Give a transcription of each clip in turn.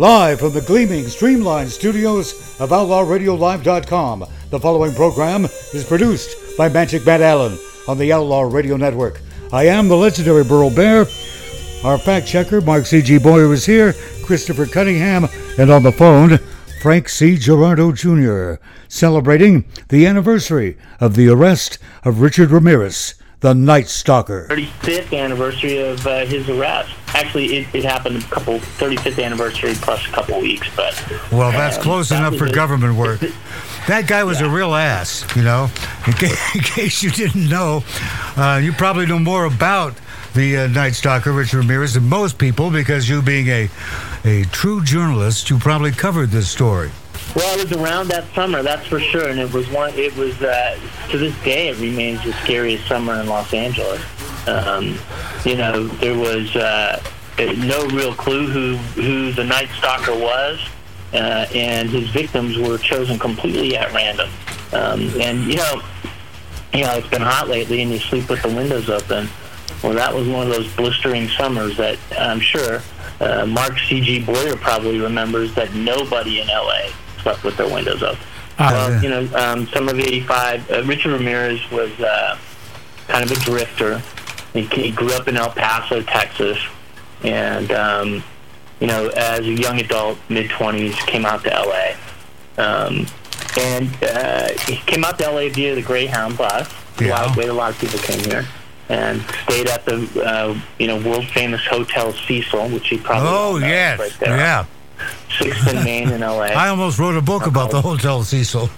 Live from the gleaming, streamlined studios of OutlawRadioLive.com, the following program is produced by Magic Matt Allen on the Outlaw Radio Network. I am the legendary Burl Bear. Our fact checker, Mark C.G. Boyer, is here, Christopher Cunningham, and on the phone, Frank C. Girardot Jr., celebrating the anniversary of the arrest of Richard Ramirez, the Night Stalker. 35th anniversary of uh, his arrest. Actually, it, it happened a couple 35th anniversary plus a couple weeks, but Well, that's um, close that enough for it. government work. That guy was a real ass, you know. In, ca- in case you didn't know, uh, you probably know more about the uh, Night Stalker, Richard Ramirez, than most people because you being a, a true journalist, you probably covered this story. Well, it was around that summer, that's for sure, and it was one. It was uh, to this day, it remains the scariest summer in Los Angeles. Um, you know, there was uh, no real clue who who the Night Stalker was, uh, and his victims were chosen completely at random. Um, and you know, you know, it's been hot lately, and you sleep with the windows open. Well, that was one of those blistering summers that I'm sure uh, Mark C.G. Boyer probably remembers that nobody in L.A. slept with their windows open. well, you know, um, summer of '85, uh, Richard Ramirez was uh, kind of a drifter. He, he grew up in El Paso, Texas, and um, you know, as a young adult, mid 20s, came out to L.A. Um, and uh, he came out to L.A. via the Greyhound bus. A Yeah. lot, way a lot of people came here. And stayed at the uh, you know world famous Hotel Cecil, which he probably Oh, all yes. right there, Yeah. Sixth and Main in L.A. I almost wrote a book about the Hotel Cecil.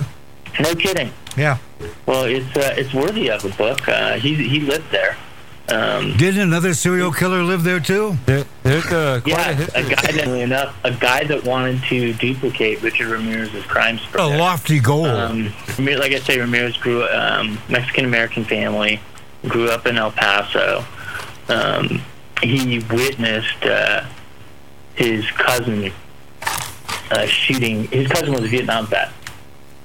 no kidding. yeah. Well, it's uh, it's worthy of a book. Uh, he he lived there. Um, Didn't another serial killer live there too? There, there's a quite yeah, a a guy that enough, a guy that wanted to duplicate Richard Ramirez's crime spree. A lofty goal. Um, like I say, Ramirez grew um, Mexican American family, grew up in El Paso. Um, he witnessed uh, his cousin uh, shooting. His cousin was a Vietnam vet,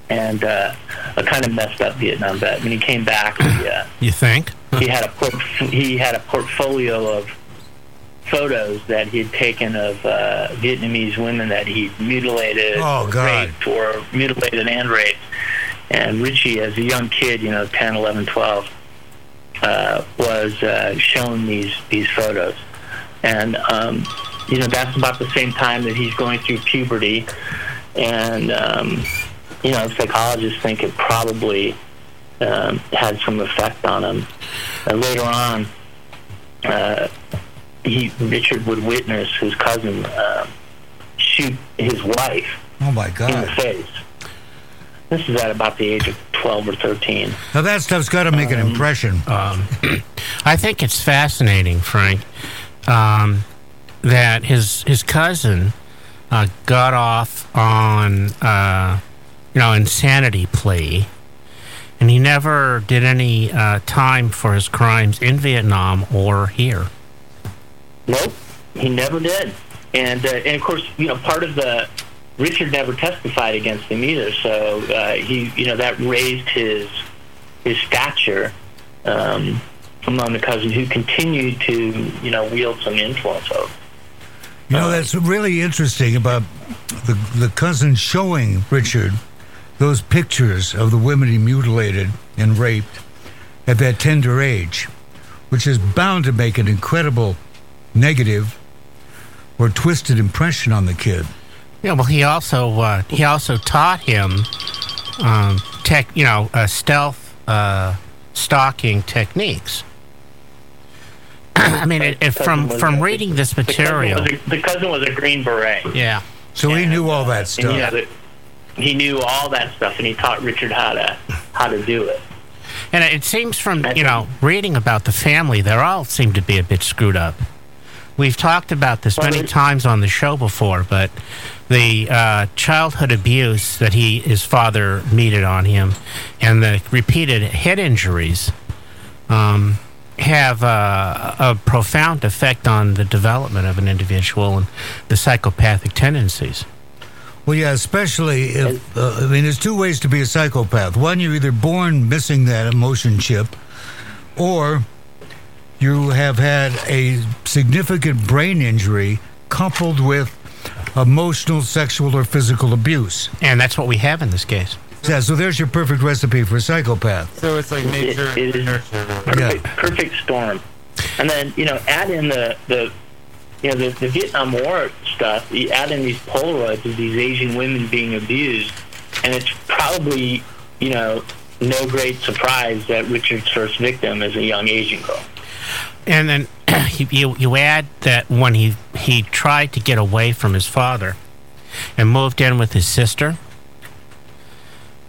and uh, a kind of messed up Vietnam vet. When he came back, he, uh, You think? he had a he had a portfolio of photos that he had taken of uh, Vietnamese women that he mutilated, Oh, or God. raped, or mutilated and raped. And Richie, as a young kid, you know, 10, 11, 12, uh, was uh, shown these these photos, and um, you know that's about the same time that he's going through puberty, and um, you know psychologists think it probably um, had some effect on him. And later on, uh, he Richard would witness his cousin uh, shoot his wife oh my God. in the God. face. This is at about the age of 12 or 13. Now that stuff's got to make an impression. Um, I think it's fascinating, Frank, um, that his his cousin uh, got off on uh, you know insanity plea, and he never did any uh, time for his crimes in Vietnam or here. Nope, he never did. And uh, and of course, you know, part of the Richard never testified against him either. So uh, he, you know, that raised his his stature um, among the cousins who continued to, you know, wield some influence over. You know, that's really interesting about the, the cousin showing Richard those pictures of the women he mutilated and raped at that tender age, which is bound to make an incredible negative or twisted impression on the kid. Yeah, well, he also uh, he also taught him um, tech, you know, uh, stealth uh, stalking techniques. I mean, it, it, from from a- reading this the cousin material, a- The cousin was a Green Beret. yeah, So he knew all that stuff. yeah, the- he knew all that stuff, and he taught Richard how to how to do it. and it seems from you know reading about the family, they all seem to be a bit screwed up. We've talked about this many times on the show before, but the uh, childhood abuse that he his father meted on him, and the repeated head injuries, um, have uh, a profound effect on the development of an individual and the psychopathic tendencies. Well, yeah, especially if, uh, I mean, there's two ways to be a psychopath. One, you're either born missing that emotion chip, or you have had a significant brain injury coupled with emotional, sexual, or physical abuse. And that's what we have in this case. Yeah, so there's your perfect recipe for a psychopath. So it's like nature it is- nurture. perfect, perfect storm. And then you know, add in the the you know the, the Vietnam War stuff. You add in these Polaroids of these Asian women being abused, and it's probably you know no great surprise that Richard's first victim is a young Asian girl. And then you, you, you add that when he, he tried to get away from his father and moved in with his sister,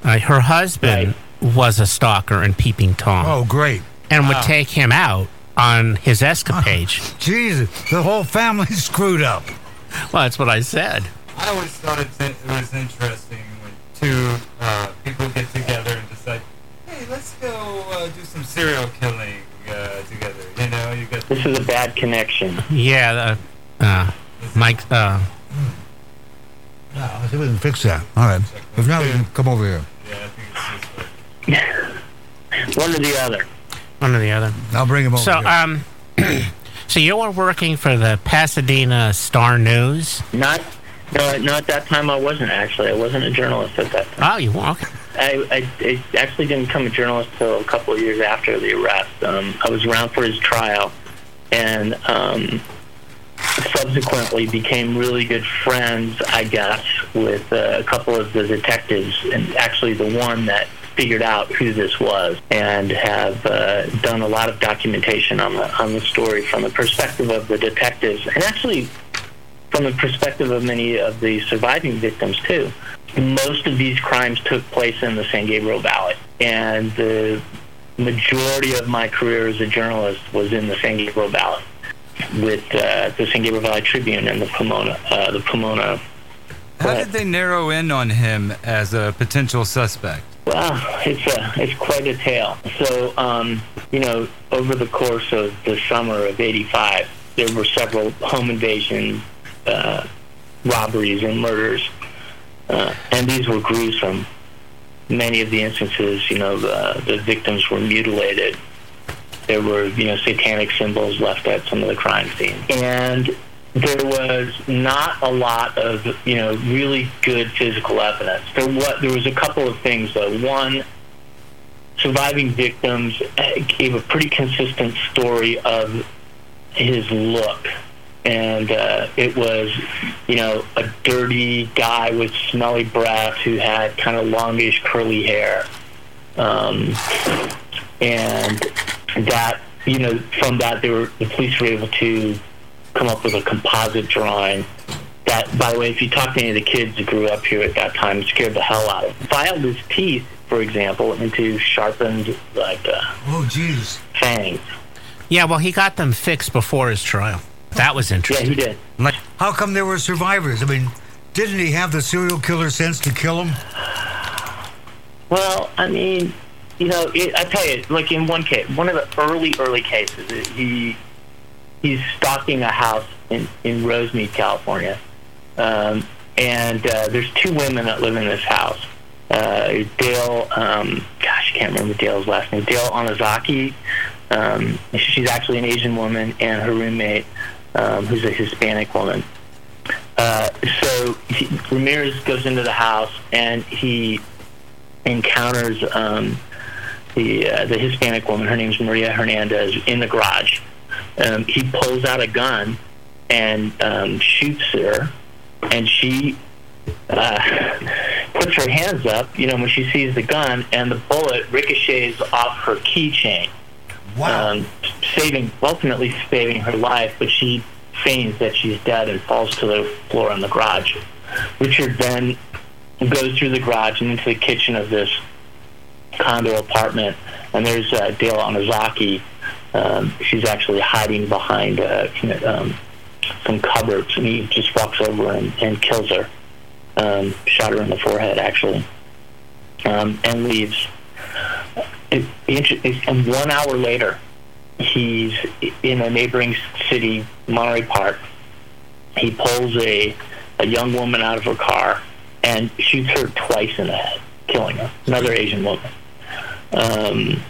uh, her husband was a stalker and peeping Tom Oh, great. and would take him out on his escapades. Jesus, the whole family screwed up. well, that's what I said. I always thought it's, it was interesting when two uh, people get together and decide, hey, let's go uh, do some serial killing uh, together. You know, you get This is a bad connection. Yeah, uh, uh, Mike. No, I think we can fix that. All right. If not, we can come over here. yeah, I think it's just like, One or the other. one or the other. I'll bring him over So, here. um, so you were working for the Pasadena Star News. Not no, no. At that time, I wasn't actually. I wasn't a journalist at that time. Oh, you were okay. I, I, I actually didn't become a journalist until a couple of years after the arrest. Um, I was around for his trial, and um, subsequently became really good friends, I guess, with uh, a couple of the detectives, and actually the one that figured out who this was, and have uh, done a lot of documentation on the on the story from the perspective of the detectives, and actually from the perspective of many of the surviving victims too. Most of these crimes took place in the San Gabriel Valley, and the majority of my career as a journalist was in the San Gabriel Valley with uh, the San Gabriel Valley Tribune and the Pomona, uh, the Pomona. how did they narrow in on him as a potential suspect? Well, it's a it's quite a tale. So, um, you know, over the course of the summer of '85, there were several home invasion, uh, robberies, and murders, uh, and these were gruesome. Many of the instances, you know, the, the victims were mutilated. There were, you know, satanic symbols left at some of the crime scenes, and there was not a lot of you know really good physical evidence. There was there was a couple of things though. One, surviving victims uh, gave a pretty consistent story of his look, and uh, it was you know a dirty guy with smelly breath who had kind of longish curly hair, um, and that you know from that they were the police were able to come up with a composite drawing that, by the way, if you talk to any of the kids who grew up here at that time, it scared the hell out of them. Filed his teeth, for example, into sharpened, like, uh, oh, jeez. fangs. Yeah, well, he got them fixed before his trial. That was interesting Yeah, interesting. he did. Like, how come there were survivors? I mean, didn't he have the serial killer sense to kill him? Well, I mean, you know, it, I tell you, like in one case, one of the early, early cases, it, he he's stalking a house in in Rosemead, California, um, and uh, there's two women that live in this house. Uh, Dale, um, gosh, I can't remember Dale's last name. Dale Okazaki. Um, she's actually an Asian woman, and her roommate, um, who's a Hispanic woman. Uh, so he, Ramirez goes into the house, and he encounters um, the uh, the Hispanic woman. Her name's Maria Hernandez in the garage. Um, he pulls out a gun and um, shoots her, and she uh, puts her hands up. You know when she sees the gun, and the bullet ricochets off her keychain, Wow. um, saving ultimately saving her life. But she feigns that she's dead and falls to the floor in the garage. Richard then goes through the garage and into the kitchen of this condo apartment, and there's uh, Dale Okazaki. Um, she's actually hiding behind uh, um, some cupboards, and he just walks over and, and kills her. Um, shot her in the forehead, actually, um, and leaves. It, it, and one hour later, he's in a neighboring city, Monterey Park. He pulls a, a young woman out of her car and shoots her twice in the head, killing her. Another Asian woman. Um,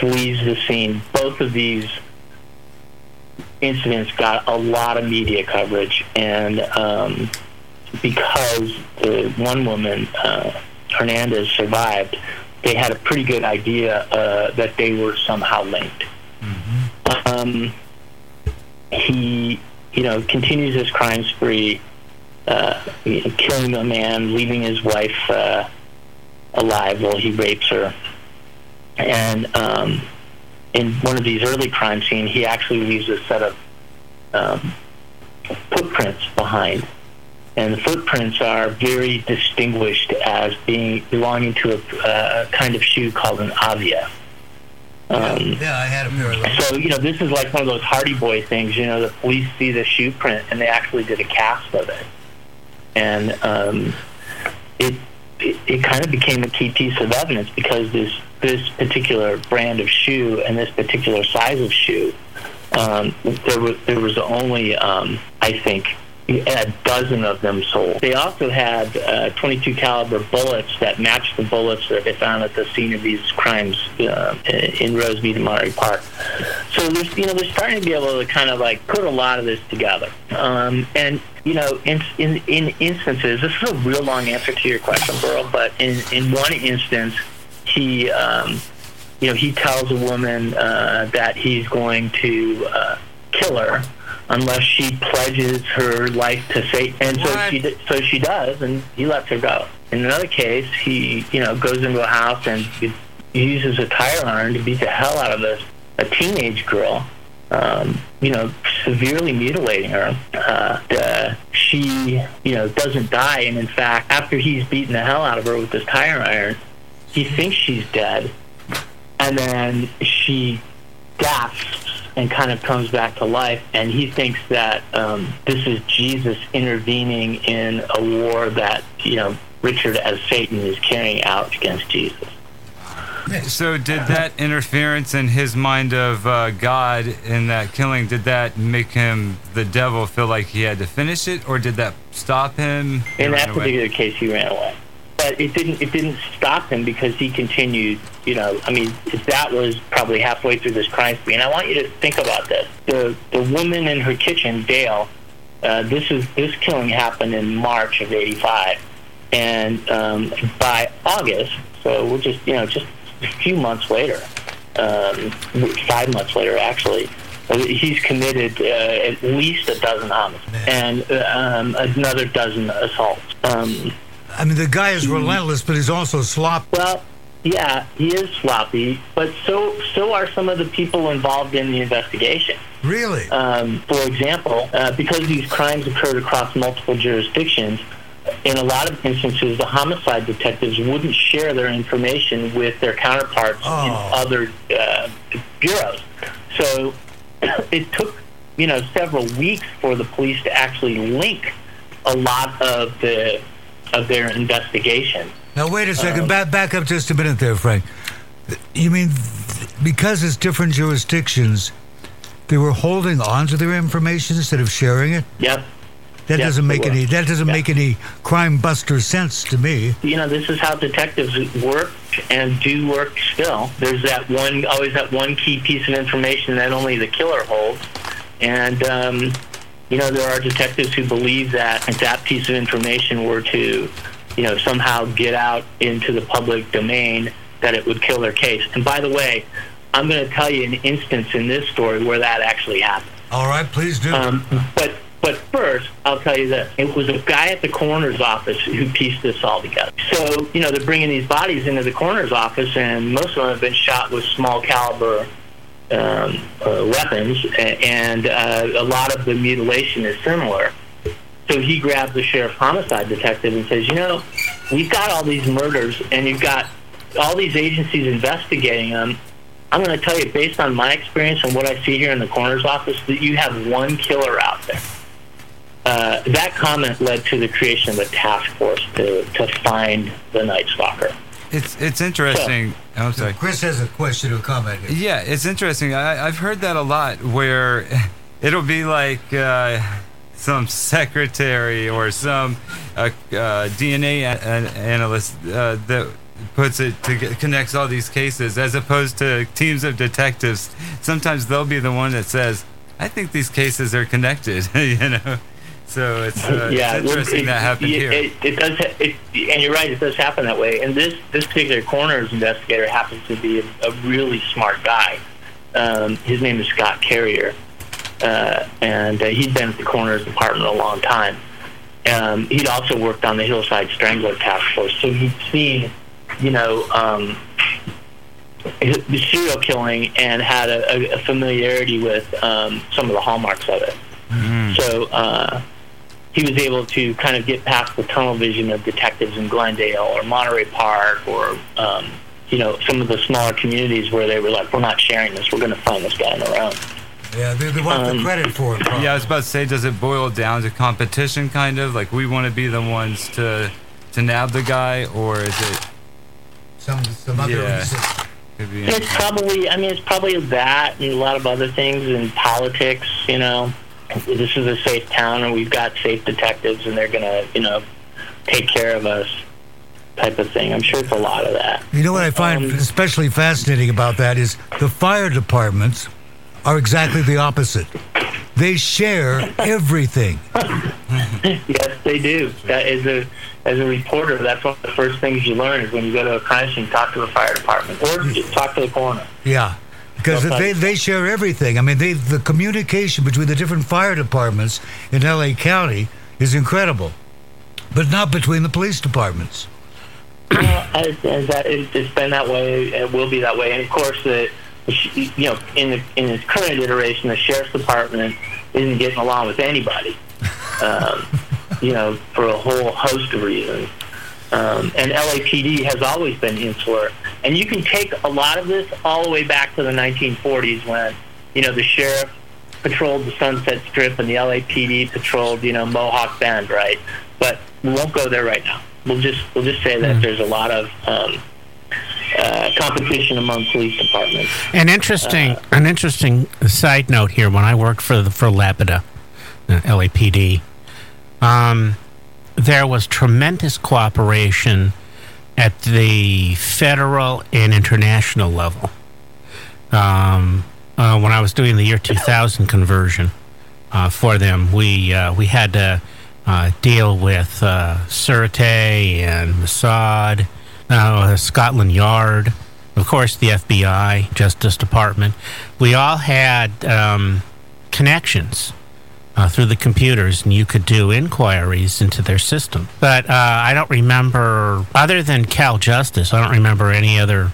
flees the scene. Both of these incidents got a lot of media coverage, and um, because the one woman, uh, Hernandez, survived, they had a pretty good idea uh, that they were somehow linked. Um, he, you know, continues his crime spree, uh, killing a man, leaving his wife uh, alive while he rapes her. And um, in one of these early crime scenes, he actually leaves a set of um, footprints behind. And the footprints are very distinguished as being belonging to a uh, kind of shoe called an avia. Um, yeah, I had of those. so, you know, this is like one of those Hardy Boy things. You know, the police see the shoe print and they actually did a cast of it. And um, it, it, it kind of became a key piece of evidence because this, this particular brand of shoe and this particular size of shoe, um, there, was, there was only, um, I think, a dozen of them sold. They also had uh, 22 caliber bullets that matched the bullets that they found at the scene of these crimes uh, in Rosemead and Monterey Park. So there's, you know, they're starting to be able to kind of like put a lot of this together. Um, and you know, in, in in instances, this is a real long answer to your question, Burl. But in in one instance, he. Um, you know, he tells a woman uh, that he's going to uh, kill her unless she pledges her life to Satan. And so What? she so she does, and he lets her go. In another case, he you know goes into a house and uses a tire iron to beat the hell out of a, a teenage girl. Um, you know, severely mutilating her. Uh, the, she, you know, doesn't die, and in fact, after he's beaten the hell out of her with this tire iron, he thinks she's dead, and then she gasps and kind of comes back to life. And he thinks that um, this is Jesus intervening in a war that you know Richard as Satan is carrying out against Jesus. So did that interference in his mind of uh, God in that killing? Did that make him the devil feel like he had to finish it, or did that stop him? He In that away? particular case, he ran away. But it didn't. It didn't stop him because he continued. You know, I mean, that was probably halfway through this crime spree. And I want you to think about this: the the woman in her kitchen, Dale. Uh, this is this killing happened in March of '85, and um, by August, so we're just you know just a few months later, um, five months later actually, uh, he's committed uh, at least a dozen homicides and uh, um, another dozen assaults. Um, I mean, the guy is relentless, but he's also sloppy. well, yeah, he is sloppy, but so so are some of the people involved in the investigation. Really? Um, for example, uh, because these crimes occurred across multiple jurisdictions, in a lot of instances, the homicide detectives wouldn't share their information with their counterparts Oh. in other uh, bureaus. So it took, you know, several weeks for the police to actually link a lot of the of their investigation. Now, wait a second. Um, back, back up just a minute there, Frank. You mean because it's different jurisdictions, they were holding on to their information instead of sharing it? Yep. That Yeah, doesn't make any. That doesn't Yeah. make any crime buster sense to me. you know, this is how detectives work and do work still. There's that one, always that one key piece of information that only the killer holds. And, um, you know, there are detectives who believe that if that piece of information were to, you know, somehow get out into the public domain, that it would kill their case. And by the way, I'm going to tell you an instance in this story where that actually happened. All right, please do. Um, but but first, I'll tell you this: it was a guy at the coroner's office who pieced this all together. So you know they're bringing these bodies into the coroner's office, and most of them have been shot with small caliber um, uh, weapons, and uh, a lot of the mutilation is similar. So he grabs the sheriff's homicide detective and says, "You know, we've got all these murders, and you've got all these agencies investigating them. I'm going to tell you, based on my experience and what I see here in the coroner's office, that you have one killer out there." Uh, that comment led to the creation of a task force to, to find the Night Stalker. It's it's interesting. I'm sorry. Chris has a question or comment. Here. Yeah, it's interesting. I, I've heard that a lot where it'll be like uh, some secretary or some uh, uh, DNA an- analyst uh, that puts it to connects all these cases as opposed to teams of detectives. Sometimes they'll be the one that says, I think these cases are connected. you know, so it's, uh, yeah, it's interesting it, that happened it, here. It, it does, it, and you're right. It does happen that way. And this this particular coroner's investigator happens to be a, a really smart guy. Um, his name is Scott Carrier, uh, and uh, he'd been at the coroner's department a long time. Um, he'd also worked on the Hillside Strangler Task Force, so he'd seen, you know, um, the serial killing and had a, a familiarity with um, some of the hallmarks of it. So uh, he was able to kind of get past the tunnel vision of detectives in Glendale or Monterey Park or um, you know some of the smaller communities where they were like, we're not sharing this. We're going to find this guy on our own. Yeah, they, they want the Um, credit for it. probably. Yeah, I was about to say, does it boil down to competition, kind of? Like we want to be the ones to to nab the guy, or is it? Some, some other Yeah. reason. It's probably, I mean, it's probably that and a lot of other things in politics. You know, this is a safe town and we've got safe detectives and they're going to, you know, take care of us, type of thing. I'm sure it's a lot of that. You know what I find Um, especially fascinating about that is the fire departments are exactly the opposite. They share everything. Yes, they do. That is a as a reporter, that's one of the first things you learn is when you go to a crime scene, talk to the fire department or just talk to the coroner. Yeah. Because Okay. they, they share everything. I mean, they the communication between the different fire departments in LA County is incredible, but not between the police departments. As, as that it, it's been that way, it will be that way, and of course, the, the you know in the in its current iteration, the sheriff's department isn't getting along with anybody. Um, you know, for a whole host of reasons. Um, and LAPD has always been insular. And you can take a lot of this all the way back to the 1940s when, you know, the sheriff patrolled the Sunset Strip and the LAPD patrolled, you know, Mohawk Bend, right? But we won't go there right now. We'll just we'll just say that there's a lot of um, uh, competition among police departments. An interesting, an interesting side note here. When I worked for the, for Lapida, uh, LAPD, um, there was tremendous cooperation at the federal and international level. Um, uh, when I was doing the year 2000 conversion uh, for them, we uh, we had to uh, deal with uh, and Mossad, uh, Scotland Yard, of course, the FBI, Justice Department. We all had um, connections uh, through the computers, and you could do inquiries into their system. But uh, I don't remember, other than Cal Justice, I don't remember any other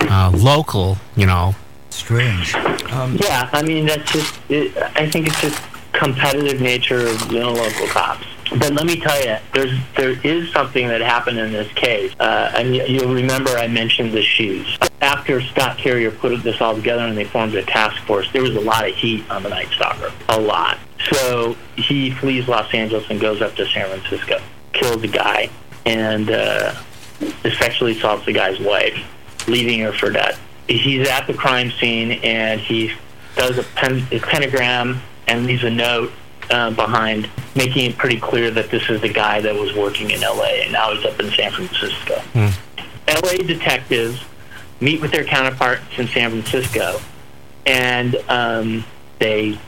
uh, local, you know. Strange. Yeah, I mean that's just. It, I think it's just competitive nature of you know local cops. But let me tell you, there's there is something that happened in this case, uh, and you, you'll remember I mentioned the shoes. After Scott Carrier put this all together and they formed a task force, there was a lot of heat on the Night Stalker, a lot. So he flees Los Angeles and goes up to San Francisco, kills a guy, and uh, sexually assaults the guy's wife, leaving her for dead. He's at the crime scene and he does a, pen, a pentagram and leaves a note uh, behind, making it pretty clear that this is the guy that was working in L.A. and now he's up in San Francisco. L.A. detectives meet with their counterparts in San Francisco, and um, they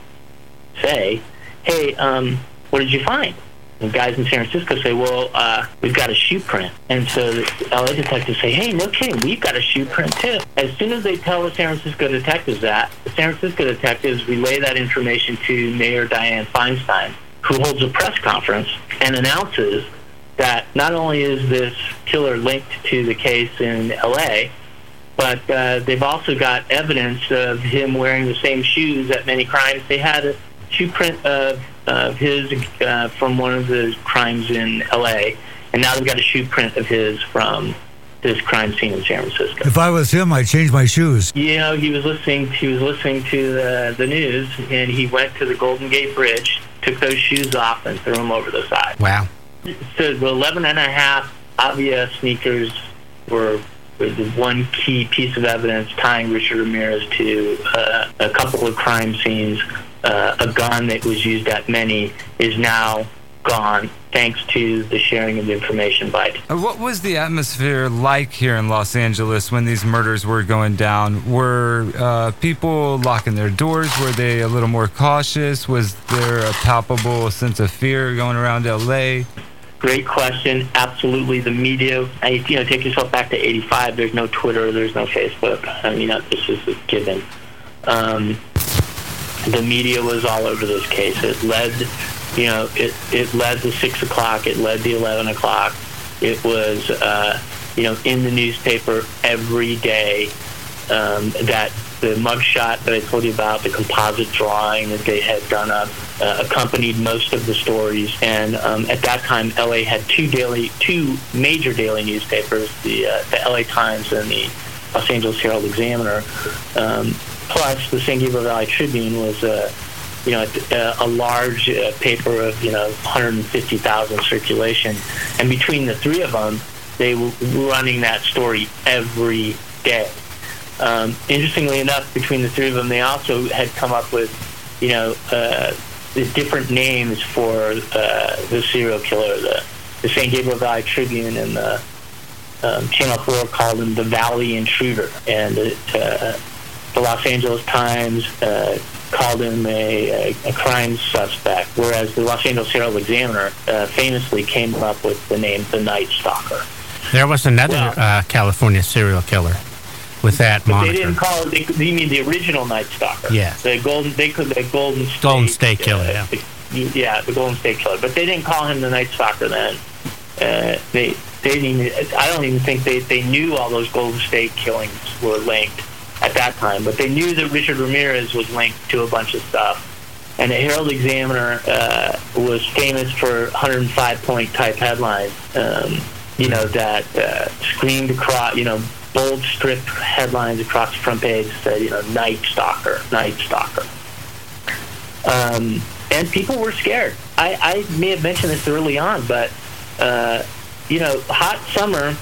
say, "Hey, um, what did you find?" And guys in San Francisco say, "Well, uh, we've got a shoe print." And so the LA detectives say, "Hey, no kidding, we've got a shoe print too." As soon as they tell the San Francisco detectives that, the San Francisco detectives relay that information to Mayor Diane Feinstein, who holds a press conference and announces that not only is this killer linked to the case in LA, but uh, they've also got evidence of him wearing the same shoes at many crimes. They had a shoe print of, of his uh, from one of the crimes in L.A., and now they've got a shoe print of his from this crime scene in San Francisco. If I was him, I'd change my shoes. You know, he was listening. He was listening to the the news, and he went to the Golden Gate Bridge, took those shoes off, and threw them over the side. Wow. So the 11 and a half Avia sneakers were, were the one key piece of evidence tying Richard Ramirez to uh, a couple of crime scenes. Uh, a gun that was used at many is now gone thanks to the sharing of information by. Uh, What was the atmosphere like here in Los Angeles when these murders were going down? Were uh, people locking their doors? Were they a little more cautious? Was there a palpable sense of fear going around LA? Great question. Absolutely, the media. I, you know, take yourself back to '85. There's no Twitter. There's no Facebook. I mean, this is a given. Um, the media was all over this case. It led, you know, it it led the six o'clock. It led the eleven o'clock. It was, uh, you know, in the newspaper every day. Um, that the mugshot that I told you about, the composite drawing that they had done up, uh, accompanied most of the stories. And um, at that time, LA had two daily, two major daily newspapers: the uh, the LA Times and the Los Angeles Herald Examiner. Um, plus, the San Gabriel Valley Tribune was a, you know, a, a large uh, paper of you know 150,000 circulation, and between the three of them, they were running that story every day. Um, interestingly enough, between the three of them, they also had come up with, you know, uh, the different names for uh, the serial killer. The, the San Gabriel Valley Tribune and the um, Channel 4 called him the Valley Intruder, and it, uh, the Los Angeles Times uh, called him a, a, a crime suspect, whereas the Los Angeles Herald Examiner uh, famously came up with the name the Night Stalker. There was another Well- uh, California serial killer with that But moniker. they didn't call it. They, you mean the original Night Stalker? Yeah. The golden. They could the Golden State. Golden State Killer, yeah. the- yeah, the Golden State Killer. But they didn't call him the Night Stalker then. Uh, they they didn't. Even, I don't even think they they knew all those Golden State killings were linked at that time. But they knew that Richard Ramirez was linked to a bunch of stuff. And the Herald Examiner uh, was famous for 105 point type headlines. Um, you know that uh, screamed across. You know bold strip headlines across the front page said, you know, Night Stalker, Night Stalker. Um, and people were scared. I, I may have mentioned this early on, but, uh, you know, hot summer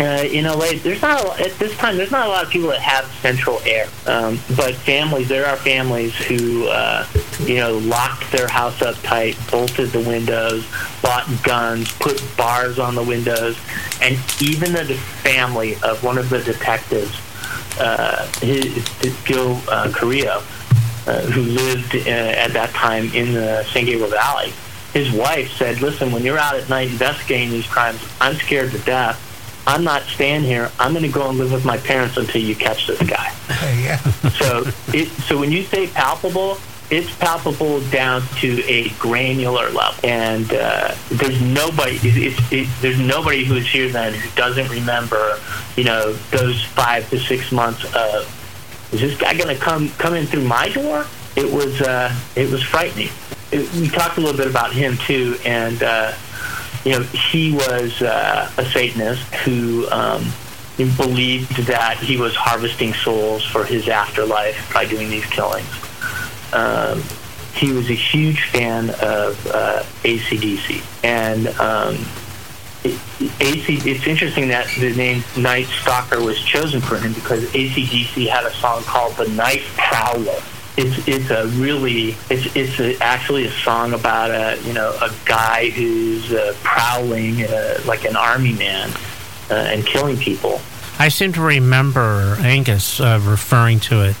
uh, in LA, there's not lot- at this time. There's not a lot of people that have central air, um, but families. There are families who, uh, you know, locked their house up tight, bolted the windows, bought guns, put bars on the windows, and even the family of one of the detectives, uh, his, his Joe uh, Carrillo, uh, who lived uh, at that time in the San Gabriel Valley. His wife said, "Listen, when you're out at night investigating these crimes, I'm scared to death." I'm not staying here. I'm going to go and live with my parents until you catch this guy. yeah. So, it, so when you say palpable, it's palpable down to a granular level, and uh, there's nobody. It, it, it, there's nobody who is here then who doesn't remember, you know, those five to six months of is this guy going to come come in through my door? It was uh, it was frightening. It, we talked a little bit about him too, and. Uh, you know, he was uh, a Satanist who um, believed that he was harvesting souls for his afterlife by doing these killings. Um, he was a huge fan of uh, ACDC. And um, it, AC, it's interesting that the name Night Stalker was chosen for him because ACDC had a song called The Night Prowler it's it's a really it's it's a, actually a song about a you know a guy who's uh, prowling uh, like an army man uh, and killing people. I seem to remember Angus uh, referring to it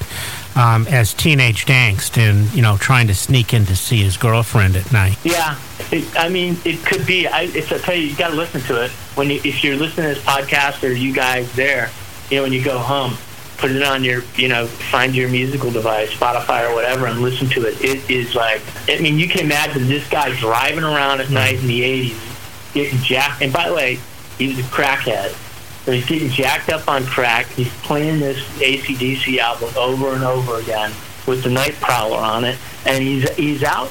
um, as teenage angst and, you know, trying to sneak in to see his girlfriend at night. Yeah, it, I mean it could be. I, it's I tell you, you got to listen to it when you, if you're listening to this podcast or you guys there. You know, when you go home, put it on your, you know, find your musical device, Spotify or whatever, and listen to it. It is like, I mean, you can imagine this guy driving around at night in the 80s, getting jacked. And by the way, he was a crackhead. So he's getting jacked up on crack. He's playing this ACDC album over and over again with the Night Prowler on it, and he's he's out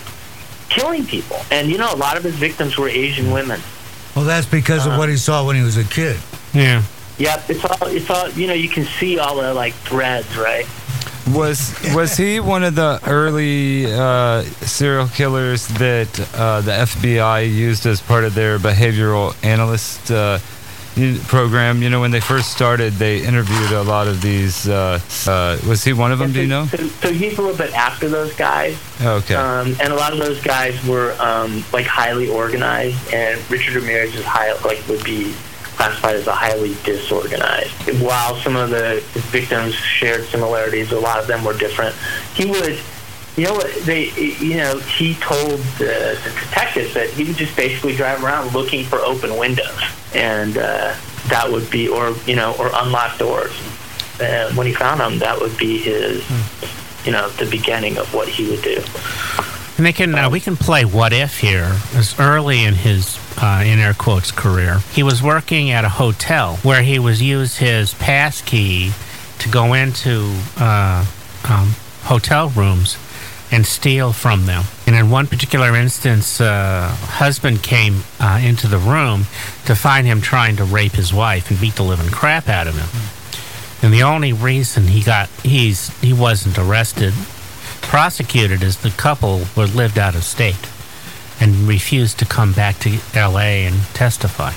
killing people. And you know, a lot of his victims were Asian women. Well, that's because of what he saw when he was a kid. Yeah. Yep, it's all it's all you know. You can see all the like threads, right? Was was he one of the early uh, serial killers that uh, the FBI used as part of their behavioral analyst uh, program, you know, when they first started, they interviewed a lot of these. Uh, uh, was he one of them? do you know? So, so, he's a little bit after those guys. Okay. Um, and a lot of those guys were um, like highly organized, and Richard Ramirez is high, like would be classified as a highly disorganized. While some of the victims shared similarities, a lot of them were different. He would you know what they you know he told the, the detectives that he would just basically drive around looking for open windows and uh, that would be or you know or unlocked doors and when he found them that would be his you know the beginning of what he would do and they can uh, we can play what if here as early in his uh, in air quotes career he was working at a hotel where he was used his pass key to go into uh, um, hotel rooms and steal from them. And in one particular instance, uh, husband came uh, into the room to find him trying to rape his wife and beat the living crap out of him. And the only reason he got he's he wasn't arrested, prosecuted, is the couple were lived out of state and refused to come back to L.A. and testify.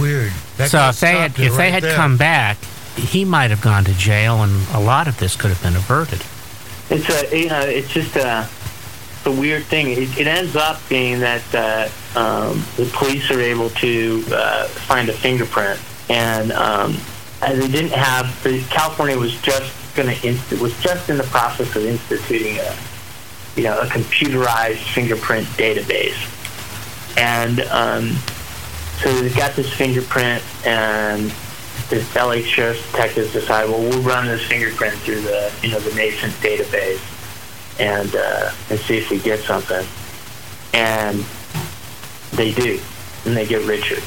Weird. That so if they had if right they had there. come back, he might have gone to jail, and a lot of this could have been averted it's a you know it's just a, a weird thing. It, it ends up being that uh, um, the police are able to uh, find a fingerprint, and um, they didn't have. The, California was just going to inst- was just in the process of instituting a you know a computerized fingerprint database, and um, so they got this fingerprint and the LA Sheriff's detectives decide, well, we'll run this fingerprint through the, you know, the nascent database and uh, and see if we get something. And they do, and they get Richard,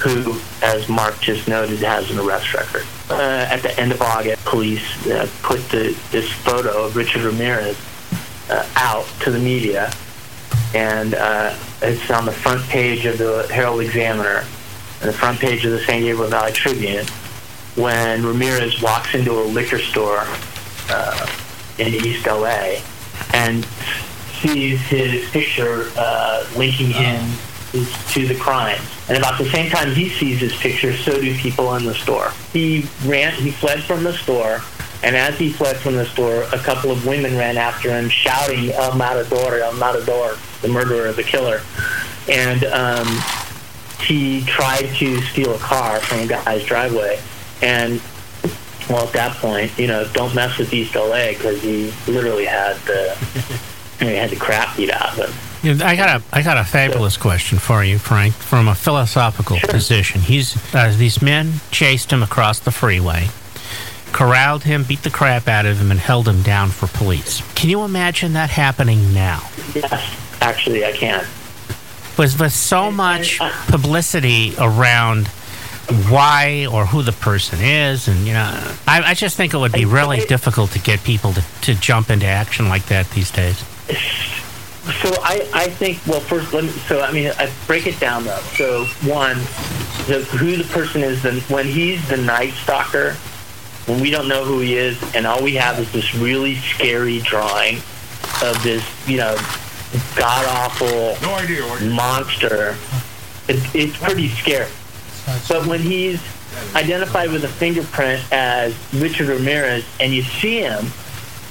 who, as Mark just noted, has an arrest record. Uh, at the end of August, police uh, put the, this photo of Richard Ramirez uh, out to the media, and uh, it's on the front page of the Herald Examiner and the front page of the San Gabriel Valley Tribune when Ramirez walks into a liquor store uh, in East LA and sees his picture uh, linking him to the crime. And about the same time he sees his picture, so do people in the store. He ran, he fled from the store, and as he fled from the store, a couple of women ran after him, shouting "El Matador, El Matador," the murderer, the killer. And um, he tried to steal a car from a guy's driveway, and well, at that point, you know, don't mess with East LA because he literally had the he had the crap beat out of him. I got a I got a fabulous question for you, Frank, from a philosophical position. He's uh, these men chased him across the freeway, corralled him, beat the crap out of him, and held him down for police. Can you imagine that happening now? Yes, actually, I can was with so much publicity around why or who the person is and you know I, I just think it would be really difficult to get people to, to jump into action like that these days so I, I think well first let me so I mean I break it down though so one the, who the person is then when he's the night stalker when we don't know who he is and all we have is this really scary drawing of this you know god awful no idea monster. It, it's pretty scary. But when he's identified with a fingerprint as Richard Ramirez, and you see him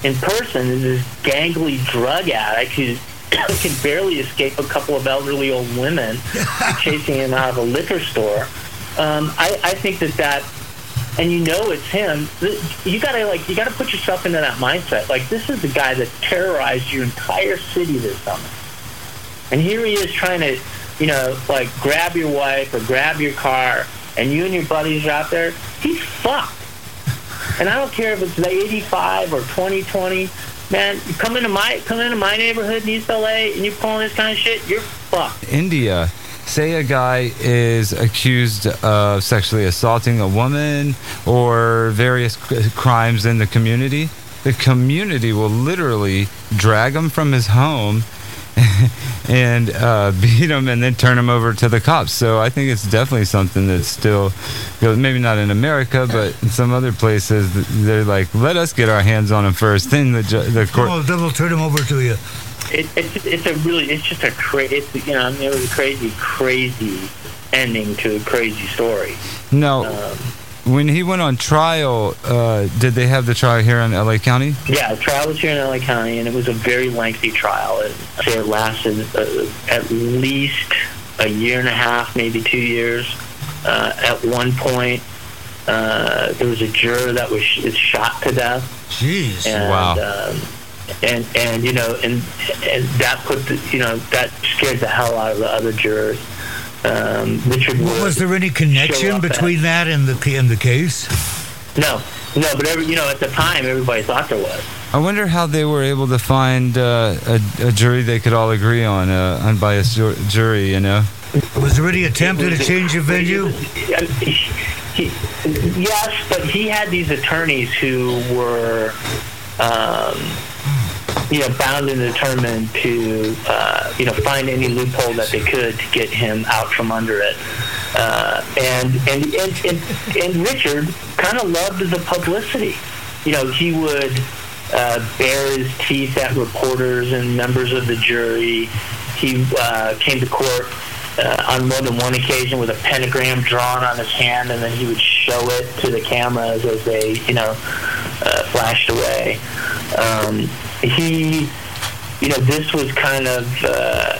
in person as this gangly drug addict who can barely escape a couple of elderly old women chasing him out of a liquor store, um, I, I think that that and you know it's him, you gotta like you gotta put yourself into that mindset. Like this is the guy that terrorized your entire city this summer, and here he is trying to, you know, like grab your wife or grab your car, and you and your buddies are out there. He's fucked. And I don't care if it's the 85 or 2020. Man, you come into my come into my neighborhood in East LA and you're pulling this kind of shit, you're fucked. India say a guy is accused of sexually assaulting a woman or various crimes in the community, the community will literally drag him from his home and uh, beat him and then turn him over to the cops. So I think it's definitely something that's still, maybe not in America, but in some other places, they're like, let us get our hands on him first. Then the, the court. Oh, then we'll turn him over to you it, it's it's a really it's just a crazy you know I mean, it was a crazy crazy ending to a crazy story. No, Um, when he went on trial, uh, did they have the trial here in LA County? yeah, the trial was here in LA County, and it was a very lengthy trial. It, it lasted uh, at least a year and a half, maybe two years. Uh, at one point, uh, there was a juror that was sh- shot to death. Jeez. and, Wow. Um, and and you know, and and that put the, you know that scared the hell out of the other jurors. Um, Richard Wood. Was there any connection up at- between that and the in the case? No, no, but every, you know, at the time, everybody thought there was. I wonder how they were able to find uh, a, a jury they could all agree on, uh, unbiased ju- jury, you know? Was there any attempt at a change of venue? He- he- yes, but he had these attorneys who were, um, you know, bound and determined to, uh, you know, find any loophole that they could to get him out from under it. Uh, and, and, and, and, and Richard kind of loved the publicity. You know, he would uh, bare his teeth at reporters and members of the jury. He uh, came to court uh, on more than one occasion with a pentagram drawn on his hand, and then he would show it to the cameras as they, you know, uh, flashed away. Um, he, you know, this was kind of uh,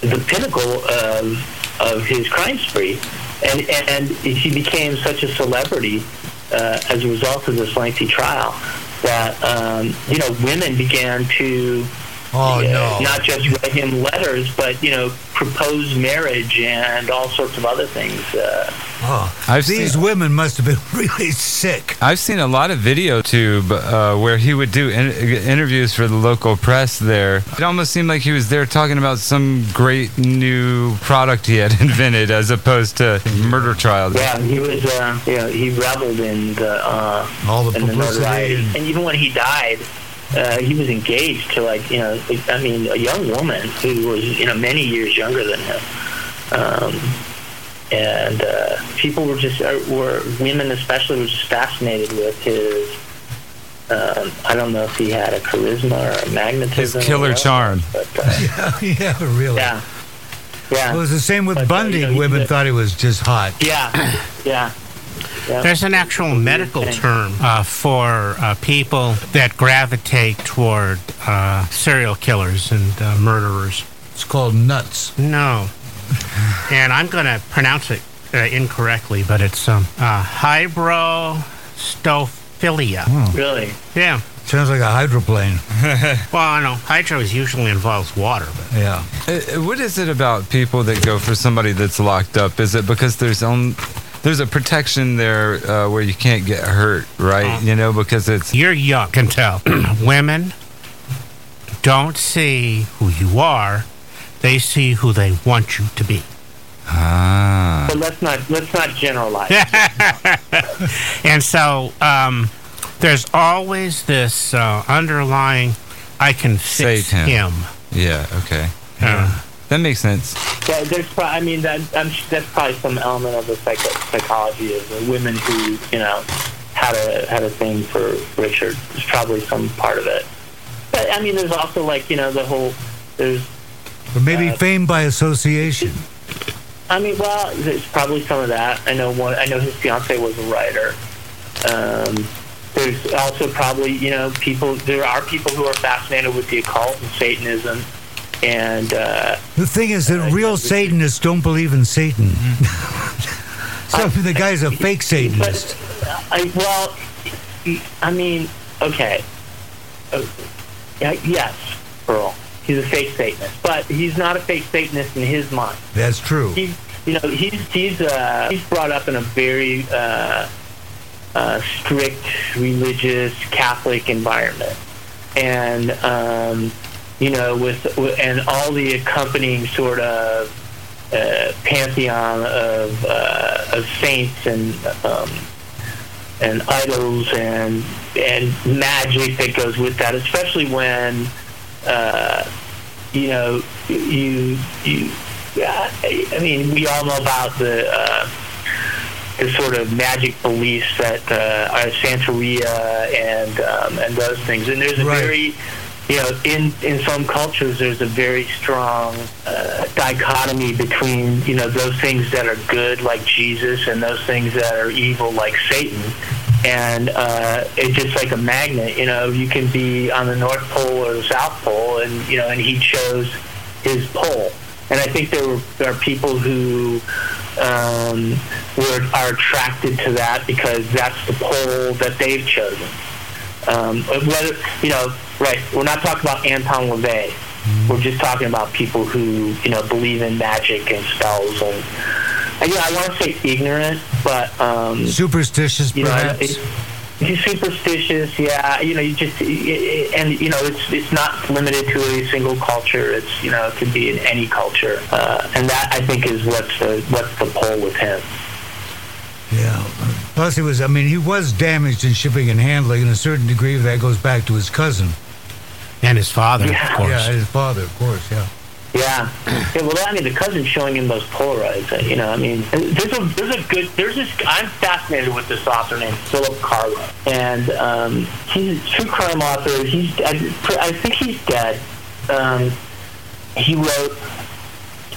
the pinnacle of of his crime spree, and and he became such a celebrity uh, as a result of this lengthy trial that um, you know women began to Oh uh, no. not just write him letters, but you know, propose marriage and all sorts of other things. Uh, Oh, I've these seen- women must have been really sick. I've seen a lot of video tube uh, where he would do in- interviews for the local press there. It almost seemed like he was there talking about some great new product he had invented as opposed to murder trial. yeah, he was, uh, you know, he reveled in the uh, All the in the publicity notoriety, and- and even when he died. Uh, he was engaged to like you know I mean a young woman who was you know many years younger than him, um, and uh, people were just uh, were women especially were just fascinated with his. Um, I don't know if he had a charisma or a magnetism. His killer or charm. But, uh, yeah, really. yeah, yeah. It was the same with But, uh, Bundy. you know, Women did- thought he was just hot. Yeah, yeah. Yeah. There's an actual medical term uh, for uh, people that gravitate toward uh, serial killers and uh, murderers. It's called nuts. No. and I'm going to pronounce it uh, incorrectly, but it's um, uh, hybrostophilia. Really? Yeah. Sounds like a hydroplane. Well, I know hydros usually involves water, but Yeah. Uh, what is it about people that go for somebody that's locked up? Is it because there's on there's a protection there uh, where you can't get hurt, right? You know, because it's you're young, can tell. Women don't see who you are; they see who they want you to be. ah. But let's not let's not generalize. And so um, there's always this uh, underlying, I can fix Satan. him. Yeah. Okay. Uh, That makes sense. Yeah, there's pro- I mean, that, I'm, that's probably some element of the psycho- psychology of the women who you know had a had a thing for Richard. There's probably some part of it. But I mean, there's also like you know the whole there's Or maybe Uh, fame by association. I mean, well, there's probably some of that. I know one. I know his fiance was a writer. Um, there's also probably, you know, people. There are people who are fascinated with the occult and Satanism, and uh, The thing is that real Satanists don't believe in Satan. so the guy's a fake Satanist. I well, I mean, okay, uh, yes, Earl. He's a fake Satanist, but he's not a fake Satanist in his mind. That's true. He's, you know, he's he's uh, he's brought up in a very uh, uh, strict religious Catholic environment, and um, you know, with, with and all the accompanying sort of uh, pantheon of uh, of saints and um, and idols and and magic that goes with that, especially when uh, you know you you. I mean, we all know about the uh, the sort of magic beliefs that uh, are Santeria and um, and those things. And there's a Right. very you know, in, in some cultures, there's a very strong uh, dichotomy between, you know, those things that are good, like Jesus, and those things that are evil, like Satan. And uh, it's just like a magnet, you know, you can be on the North Pole or the South Pole, and, you know, and he chose his pole. And I think there, were, there are people who um, were, are attracted to that because that's the pole that they've chosen. Um, whether you know, right? We're not talking about Anton LaVey. We're just talking about people who you know believe in magic and spells and. and yeah, I want to say ignorant, but um, Superstitious, you know, it, it's superstitious. Yeah, you know, you just and you know, it's it's not limited to a single culture. It's you know, it could be in any culture, uh, and that I think is what's the what's the pull with him. Yeah. Plus, he was, I mean, he was damaged in shipping and handling, and a certain degree of that goes back to his cousin. And his father, Yeah. of course. Yeah, his father, of course, yeah. Yeah. yeah. Well, I mean, the cousin showing him those Polaroids. uh, You know, I mean, there's a there's a good there's this. I'm fascinated with this author named Philip Carlo, and um, he's a true crime author. He's I, I think he's dead. Um, he wrote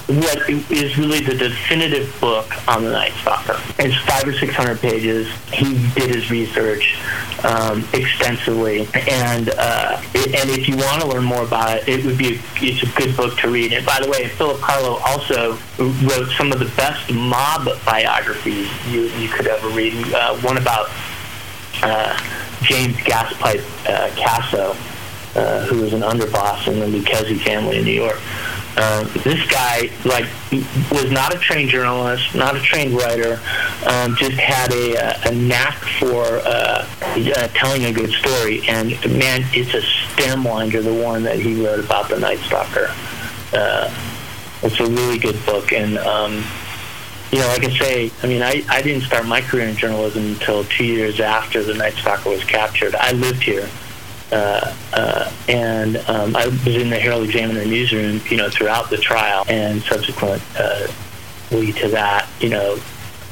what is really the definitive book on the Night Stalker. It's five or six hundred pages. He did his research um, extensively, and uh, it, and if you want to learn more about it, it would be a, it's a good book to read. And by the way, Philip Carlo also wrote some of the best mob biographies you you could ever read. Uh, one about uh, James Gaspipe uh, Casso, uh, who was an underboss in the Lucchese family in New York. Uh, this guy, like, was not a trained journalist, not a trained writer, um, just had a, a, a knack for uh, uh, telling a good story. And man, it's a stem winder, the one that he wrote about the Night Stalker. Uh, it's a really good book, and um, you know, like I say, I mean, I, I didn't start my career in journalism until two years after the Night Stalker was captured. I lived here, uh, uh, and um, I was in the Herald Examiner newsroom, you know, throughout the trial and subsequent uh, lead to that, you know,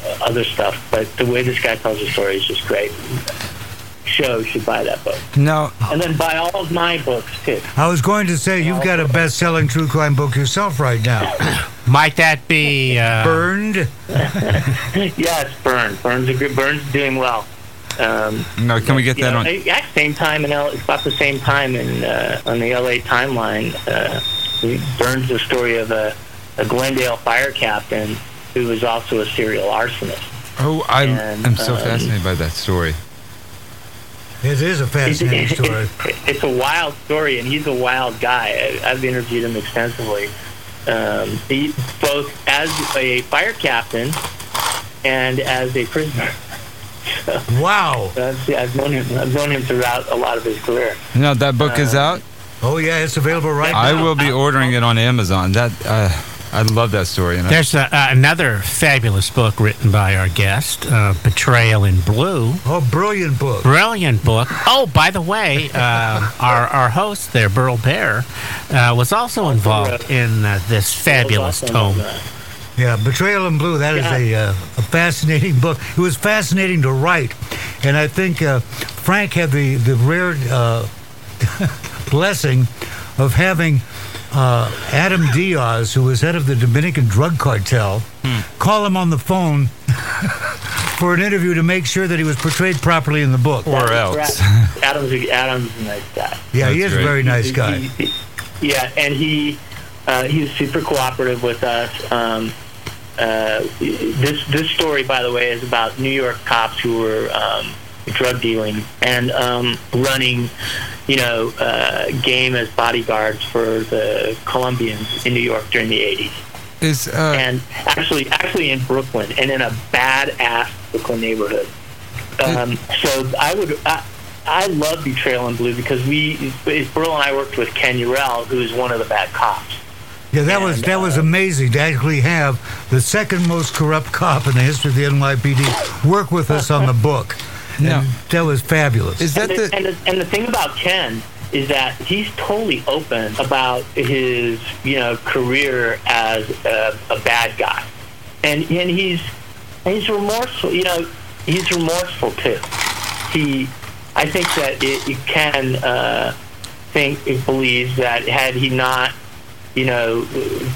uh, other stuff. But the way this guy tells the story is just great. Show should buy that book, No, and then buy all of my books too. I was going to say, you've got a best selling true crime book yourself right now. Might that be uh, Burned? yes, burned. Burns, a good, Burns doing well. Um, no. Can we get that know, on? At same time in L, it's about the same time in uh, on the LA timeline. Uh, burns the story of a, a Glendale fire captain who was also a serial arsonist. Oh, I'm, and, am so um, fascinated by that story. It is a fascinating story. it's a wild story, and he's a wild guy. I, I've interviewed him extensively, um, he, both as a fire captain and as a prisoner. Wow. I've, I've known him. I've known him throughout a lot of his career. No, that book is Uh, out. Oh, yeah, it's available right I now. I will be ordering it on Amazon. That uh, I love that story. And I, There's a, uh, another fabulous book written by our guest, uh, Betrayal in Blue. Oh, brilliant book. Brilliant book. Oh, by the way, uh, our, our host there, Burl Barer, uh, was also involved in uh, this fabulous Awesome. tome. Yeah, Betrayal in Blue. That is a, uh, a fascinating book. It was fascinating to write, and I think uh, Frank had the the rare uh, blessing of having uh, Adam Diaz, who was head of the Dominican drug cartel, call him on the phone for an interview to make sure that he was portrayed properly in the book. or else. Adam's a, Adam's a nice guy. Yeah, he That's is a very nice guy. he- he- yeah, and he uh, he was super cooperative with us. Um, uh, this this story, by the way, is about New York cops who were um, drug dealing and um, running, you know, uh, game as bodyguards for the Colombians in New York during the '80s Is uh, and actually actually in Brooklyn and in a badass Brooklyn neighborhood. Um, so I would I, I love Betrayal in Blue because we Burl and I worked with Ken Eurell, who is one of the bad cops. Yeah, that was And, that was uh, amazing to actually have the second most corrupt cop in the history of the NYPD work with us on the book. No. And that was fabulous. is that and, the, the? and, the, and the thing about Ken is that he's totally open about his you know career as a, a bad guy, and and he's he's remorseful. You know, he's remorseful too. He, I think that it, it can. Uh, think believes that had he not, you know,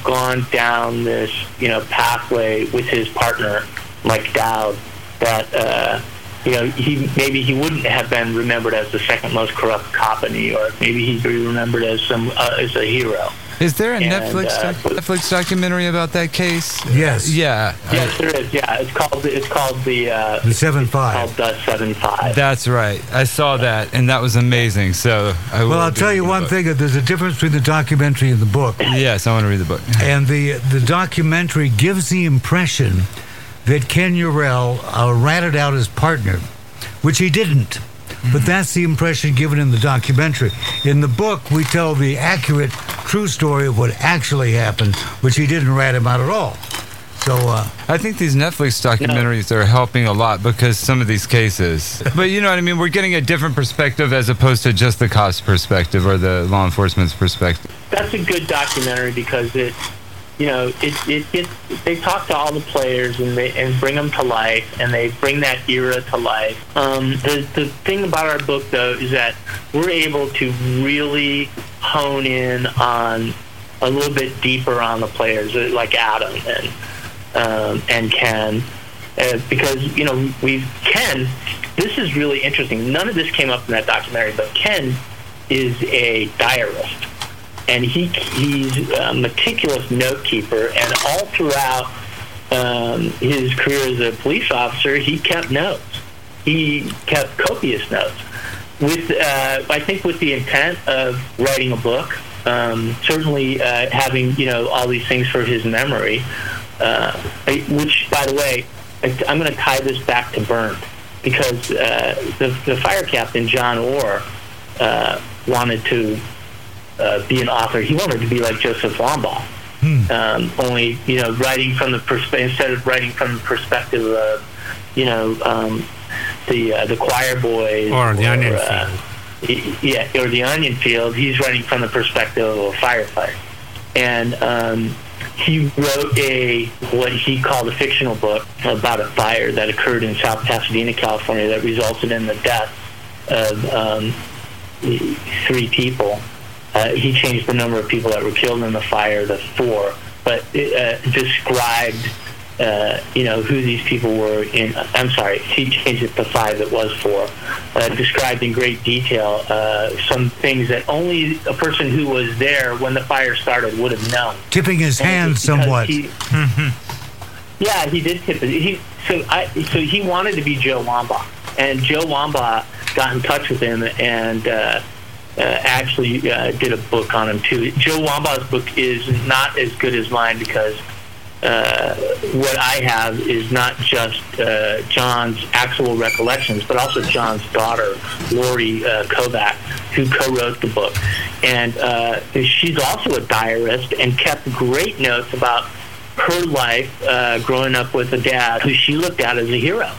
gone down this, you know, pathway with his partner, Mike Dowd, that, uh, you know, he maybe he wouldn't have been remembered as the second most corrupt cop in New York. Maybe he'd be remembered as some uh, as a hero. Is there a And, Netflix uh, doc- Netflix documentary about that case? Yes. Yeah. Yes, there is. Yeah, it's called it's called the uh, The seven five. called uh, Seven Five. That's right. I saw that, and that was amazing. So, I will Well, I'll tell you one book. thing: that there's a difference between the documentary and the book. Yes, I want to read the book. And the the documentary gives the impression that Ken Eurell uh, ratted out his partner, which he didn't. But that's the impression given in the documentary. In the book, we tell the accurate, true story of what actually happened, which he didn't rat him out at all. So, uh, I think these Netflix documentaries are helping a lot because some of these cases. But you know what I mean? We're getting a different perspective as opposed to just the cost perspective or the law enforcement's perspective. That's a good documentary because it, you know, it it, it they talk to all the players and they and bring them to life and they bring that era to life. Um, the the thing about our book though is that we're able to really hone in on a little bit deeper on the players uh, like Adam and um, and Ken. Uh, because you know we Ken, this is really interesting. None of this came up in that documentary, but Ken is a diarist, and he he's a meticulous note keeper, and all throughout um, his career as a police officer, he kept notes. He kept copious notes. With uh, I think with the intent of writing a book, um, certainly uh, having you know all these things for his memory. Uh, which, by the way, I- I'm going to tie this back to Burned because uh, the, the fire captain John Orr uh, wanted to uh, be an author. He wanted to be like Joseph Wambaugh. Um, only, you know, writing from the perspe- instead of writing from the perspective of, you know, um, the uh, the choir boys Or the onion uh, y- yeah, or the onion field. He's writing from the perspective of a firefighter, and um, he wrote a what he called a fictional book about a fire that occurred in South Pasadena, California, that resulted in the death of um, three people. Uh, he changed the number of people that were killed in the fire to four, but it, uh, described, uh, you know, who these people were. In I'm sorry, he changed it to five. It was four. Uh, described in great detail uh, some things that only a person who was there when the fire started would have known. tipping his And hand somewhat. he- yeah, he did tip it. He so I so he wanted to be Joe Wambaugh, and Joe Wambaugh got in touch with him and uh, actually uh, did a book on him too. Joe Wambaugh's book is not as good as mine because uh, what I have is not just uh, John's actual recollections, but also John's daughter, Lori uh, Kovac, who co-wrote the book. And uh, she's also a diarist and kept great notes about her life uh, growing up with a dad who she looked at as a hero.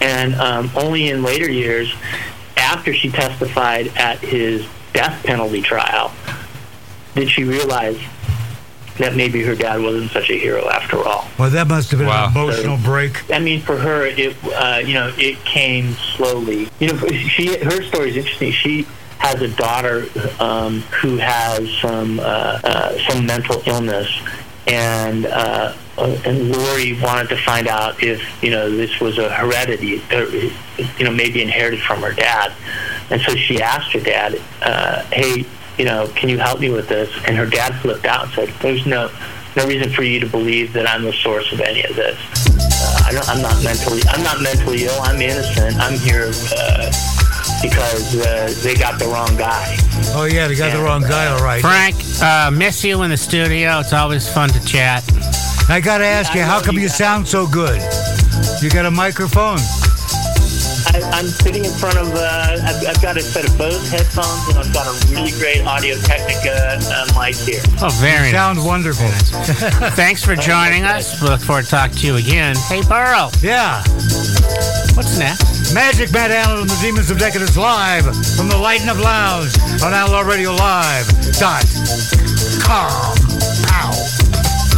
And um, only in later years, after she testified at his death penalty trial, did she realize that maybe her dad wasn't such a hero after all. Well, that must have been Wow. an emotional break. I mean, for her, it uh, you know it came slowly. You know, she her story is interesting. She has a daughter um, who has some uh, uh, some mental illness, and uh, and Lori wanted to find out if you know this was a heredity, or, you know, maybe inherited from her dad, and so she asked her dad, uh, "Hey, you know, can you help me with this?" And her dad flipped out and said, "There's no." No reason for you to believe that I'm the source of any of this. Uh, I don't, I'm not mentally. I'm not mentally ill. I'm innocent. I'm here uh, because uh, they got the wrong guy. Oh, yeah, they got the wrong guy, all right. Frank, uh, miss you in the studio. It's always fun to chat. I got to ask you, how come you you sound so good? You got a microphone? I, I'm sitting in front of. Uh, I've, I've got a set of Bose headphones, and I've got a really great Audio Technica uh, mic here. Oh, very nice. Sound wonderful. Thanks for joining us. We look forward to talking to you again. Hey, Burrow, Yeah. what's next? Magic Matt Allen and the Demons of Decadence live from the Lighten Up Lounge on Outlaw Radio Live dot com.